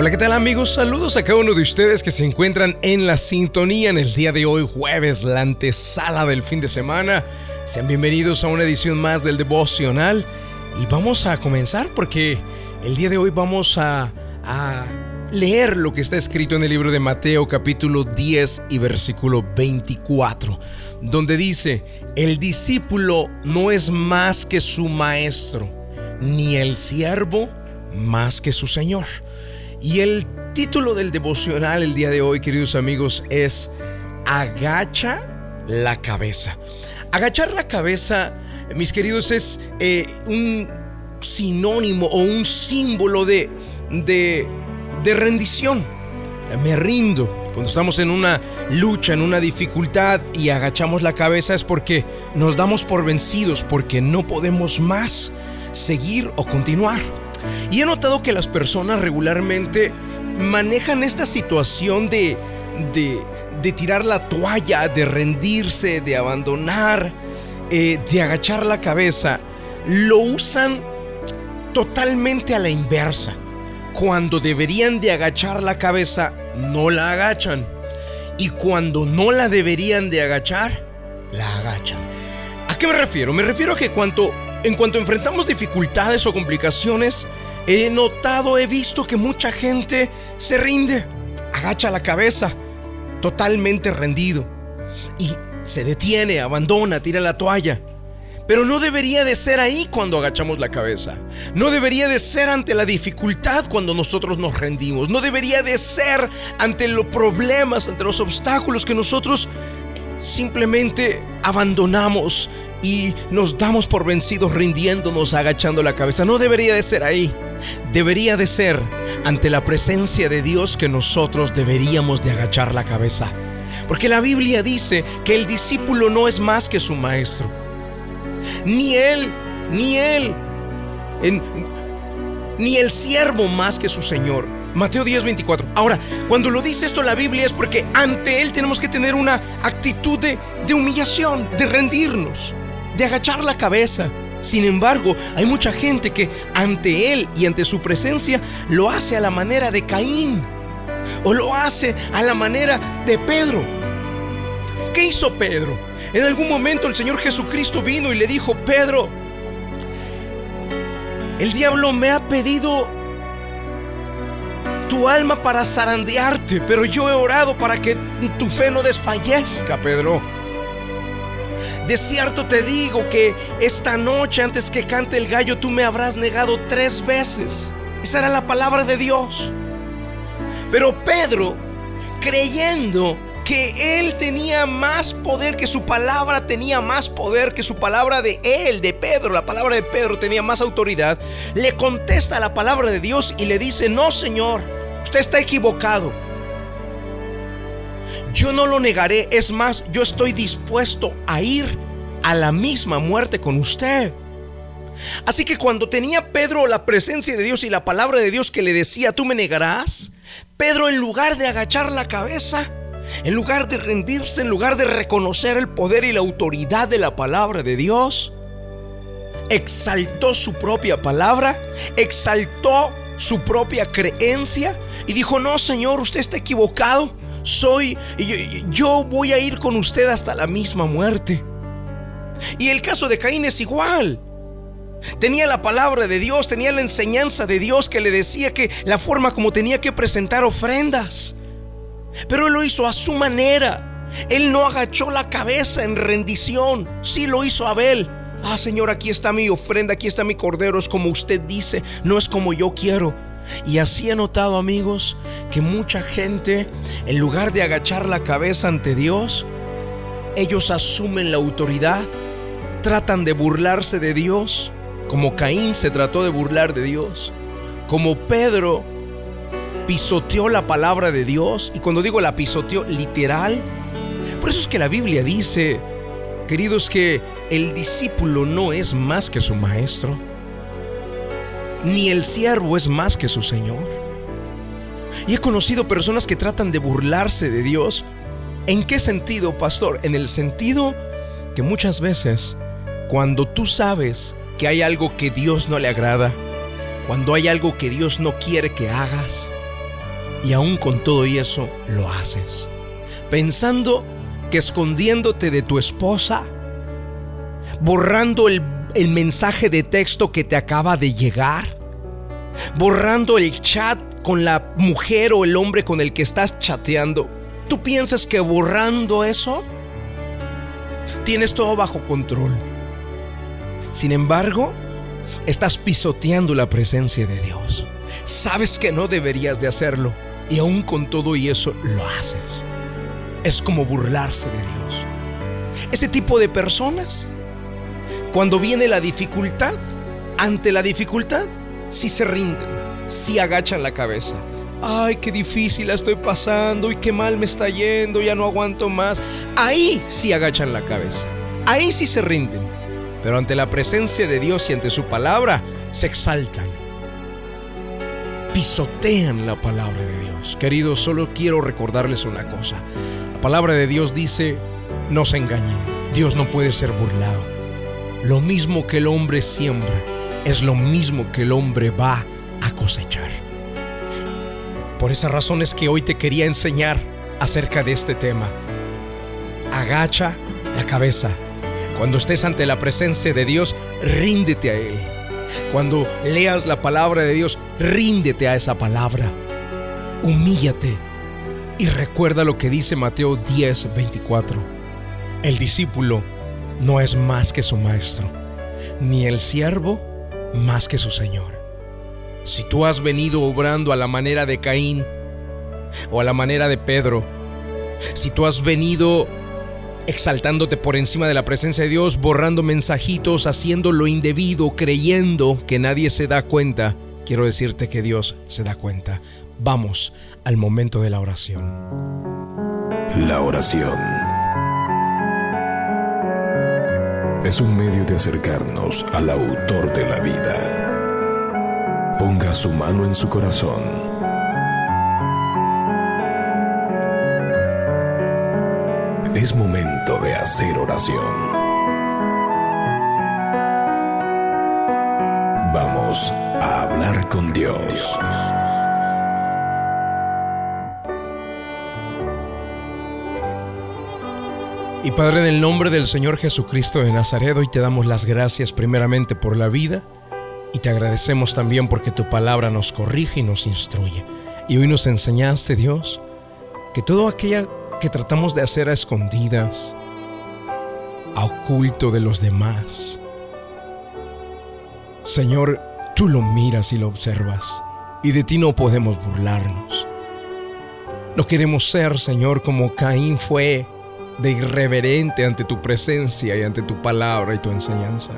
Hola, ¿qué tal amigos? Saludos a cada uno de ustedes que se encuentran en la sintonía en el día de hoy, jueves, la antesala del fin de semana. Sean bienvenidos a una edición más del devocional y vamos a comenzar porque el día de hoy vamos a, a leer lo que está escrito en el libro de Mateo capítulo 10 y versículo 24, donde dice, el discípulo no es más que su maestro, ni el siervo más que su señor. Y el título del devocional el día de hoy, queridos amigos, es Agacha la cabeza. Agachar la cabeza, mis queridos, es eh, un sinónimo o un símbolo de, de, de rendición. Me rindo. Cuando estamos en una lucha, en una dificultad y agachamos la cabeza es porque nos damos por vencidos, porque no podemos más seguir o continuar. Y he notado que las personas regularmente manejan esta situación de, de, tirar la toalla, de rendirse, de abandonar, eh, de agachar la cabeza. Lo usan totalmente a la inversa. Cuando deberían de agachar la cabeza, no la agachan. Y cuando no la deberían de agachar, la agachan. ¿A qué me refiero? Me refiero a que en cuanto enfrentamos dificultades o complicaciones, he notado, he visto que mucha gente se rinde, agacha la cabeza, totalmente rendido, y se detiene, abandona, tira la toalla. Pero no debería de ser ahí cuando agachamos la cabeza. No debería de ser ante la dificultad cuando nosotros nos rendimos. No debería de ser ante los problemas, ante los obstáculos que nosotros simplemente abandonamos y nos damos por vencidos rindiéndonos, agachando la cabeza. No debería de ser ahí. Debería de ser ante la presencia de Dios que nosotros deberíamos de agachar la cabeza. Porque la Biblia dice que el discípulo no es más que su maestro. Ni él, ni él, ni el siervo más que su Señor. Mateo 10, 24. Ahora, cuando lo dice esto la Biblia es porque ante Él tenemos que tener una actitud de, de humillación, de rendirnos de agachar la cabeza. Sin embargo, hay mucha gente que ante Él y ante su presencia lo hace a la manera de Caín o lo hace a la manera de Pedro. ¿Qué hizo Pedro? En algún momento el Señor Jesucristo vino y le dijo, Pedro, el diablo me ha pedido tu alma para zarandearte, pero yo he orado para que tu fe no desfallezca, Pedro. De cierto te digo que esta noche antes que cante el gallo tú me habrás negado tres veces. Esa era la palabra de Dios. Pero Pedro, creyendo que él tenía más poder, que su palabra tenía más poder, que su palabra de él, de Pedro, la palabra de Pedro tenía más autoridad, le contesta la palabra de Dios y le dice, no Señor, usted está equivocado. Yo no lo negaré, es más, yo estoy dispuesto a ir a la misma muerte con usted. Así que cuando tenía Pedro la presencia de Dios y la palabra de Dios que le decía, tú me negarás, Pedro en lugar de agachar la cabeza, en lugar de rendirse, en lugar de reconocer el poder y la autoridad de la palabra de Dios, exaltó su propia palabra, exaltó su propia creencia y dijo, no Señor, usted está equivocado soy, yo, yo voy a ir con usted hasta la misma muerte. Y el caso de Caín es igual. Tenía la palabra de Dios, tenía la enseñanza de Dios que le decía que la forma como tenía que presentar ofrendas. Pero él lo hizo a su manera. Él no agachó la cabeza en rendición. Sí lo hizo Abel. Ah, Señor, aquí está mi ofrenda, aquí está mi cordero. Es como usted dice, no es como yo quiero. Y así he notado, amigos, que mucha gente, en lugar de agachar la cabeza ante Dios, ellos asumen la autoridad, tratan de burlarse de Dios, como Caín se trató de burlar de Dios, como Pedro pisoteó la palabra de Dios, y cuando digo la pisoteó literal, por eso es que la Biblia dice, queridos, que el discípulo no es más que su maestro ni el siervo es más que su Señor. Y he conocido personas que tratan de burlarse de Dios. ¿En qué sentido, pastor? En el sentido que muchas veces, cuando tú sabes que hay algo que Dios no le agrada, cuando hay algo que Dios no quiere que hagas, y aún con todo y eso lo haces. Pensando que escondiéndote de tu esposa, borrando el, el mensaje de texto que te acaba de llegar, borrando el chat con la mujer o el hombre con el que estás chateando, ¿tú piensas que borrando eso tienes todo bajo control? Sin embargo, estás pisoteando la presencia de Dios. Sabes que no deberías de hacerlo y aún con todo y eso lo haces. Es como burlarse de Dios. Ese tipo de personas, cuando viene la dificultad, ante la dificultad, si se rinden, si agachan la cabeza. Ay, qué difícil la estoy pasando y qué mal me está yendo, ya no aguanto más. Ahí sí agachan la cabeza. Ahí sí se rinden. Pero ante la presencia de Dios y ante su palabra, se exaltan. Pisotean la palabra de Dios. Queridos, solo quiero recordarles una cosa. La palabra de Dios dice, no se engañen. Dios no puede ser burlado. Lo mismo que el hombre siembra es lo mismo que el hombre va a cosechar. Por esa razón es que hoy te quería enseñar acerca de este tema. Agacha la cabeza. Cuando estés ante la presencia de Dios, ríndete a Él. Cuando leas la palabra de Dios, ríndete a esa palabra. Humíllate y recuerda lo que dice Mateo 10, 24. El discípulo no es más que su maestro, ni el siervo más que su Señor. Si tú has venido obrando a la manera de Caín o a la manera de Pedro, si tú has venido exaltándote por encima de la presencia de Dios, borrando mensajitos, haciendo lo indebido, creyendo que nadie se da cuenta, quiero decirte que Dios se da cuenta. Vamos al momento de la oración. La oración es un medio de acercarnos al autor de la vida. Ponga su mano en su corazón. Es momento de hacer oración. Vamos a hablar con Dios. Y Padre, en el nombre del Señor Jesucristo de Nazaret, hoy te damos las gracias primeramente por la vida y te agradecemos también porque tu palabra nos corrige y nos instruye. Y hoy nos enseñaste, Dios, que todo aquello que tratamos de hacer a escondidas, a oculto de los demás, Señor, tú lo miras y lo observas y de ti no podemos burlarnos. No queremos ser, Señor, como Caín fue de irreverente ante tu presencia y ante tu palabra y tu enseñanza.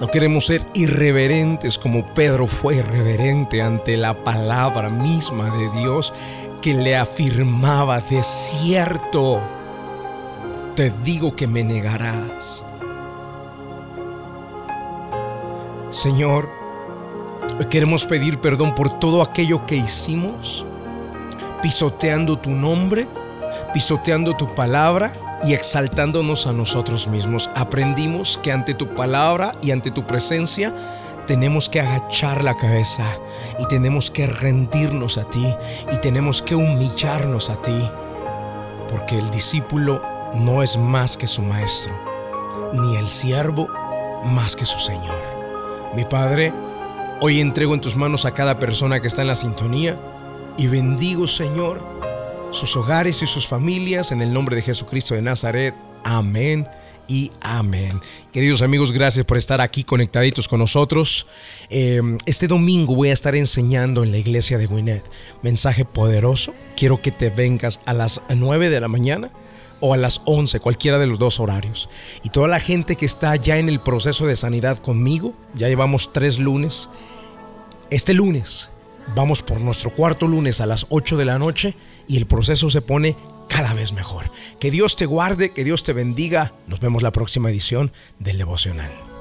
No queremos ser irreverentes como Pedro fue irreverente ante la palabra misma de Dios que le afirmaba de cierto, te digo que me negarás. Señor, queremos pedir perdón por todo aquello que hicimos, pisoteando tu nombre, pisoteando tu palabra y exaltándonos a nosotros mismos. Aprendimos que ante tu palabra y ante tu presencia tenemos que agachar la cabeza y tenemos que rendirnos a ti y tenemos que humillarnos a ti, porque el discípulo no es más que su maestro, ni el siervo más que su Señor. Mi Padre, hoy entrego en tus manos a cada persona que está en la sintonía y bendigo, Señor, sus hogares y sus familias en el nombre de Jesucristo de Nazaret. Amén y amén. Queridos amigos, gracias por estar aquí conectaditos con nosotros. Eh, este domingo voy a estar enseñando en la iglesia de Gwinnett. Mensaje poderoso. Quiero que te vengas a las 9 de la mañana o a las 11, cualquiera de los dos horarios. Y toda la gente que está ya en el proceso de sanidad conmigo, ya llevamos tres lunes. Este lunes vamos por nuestro cuarto lunes a las 8 de la noche y el proceso se pone cada vez mejor. Que Dios te guarde, que Dios te bendiga. Nos vemos la próxima edición del devocional.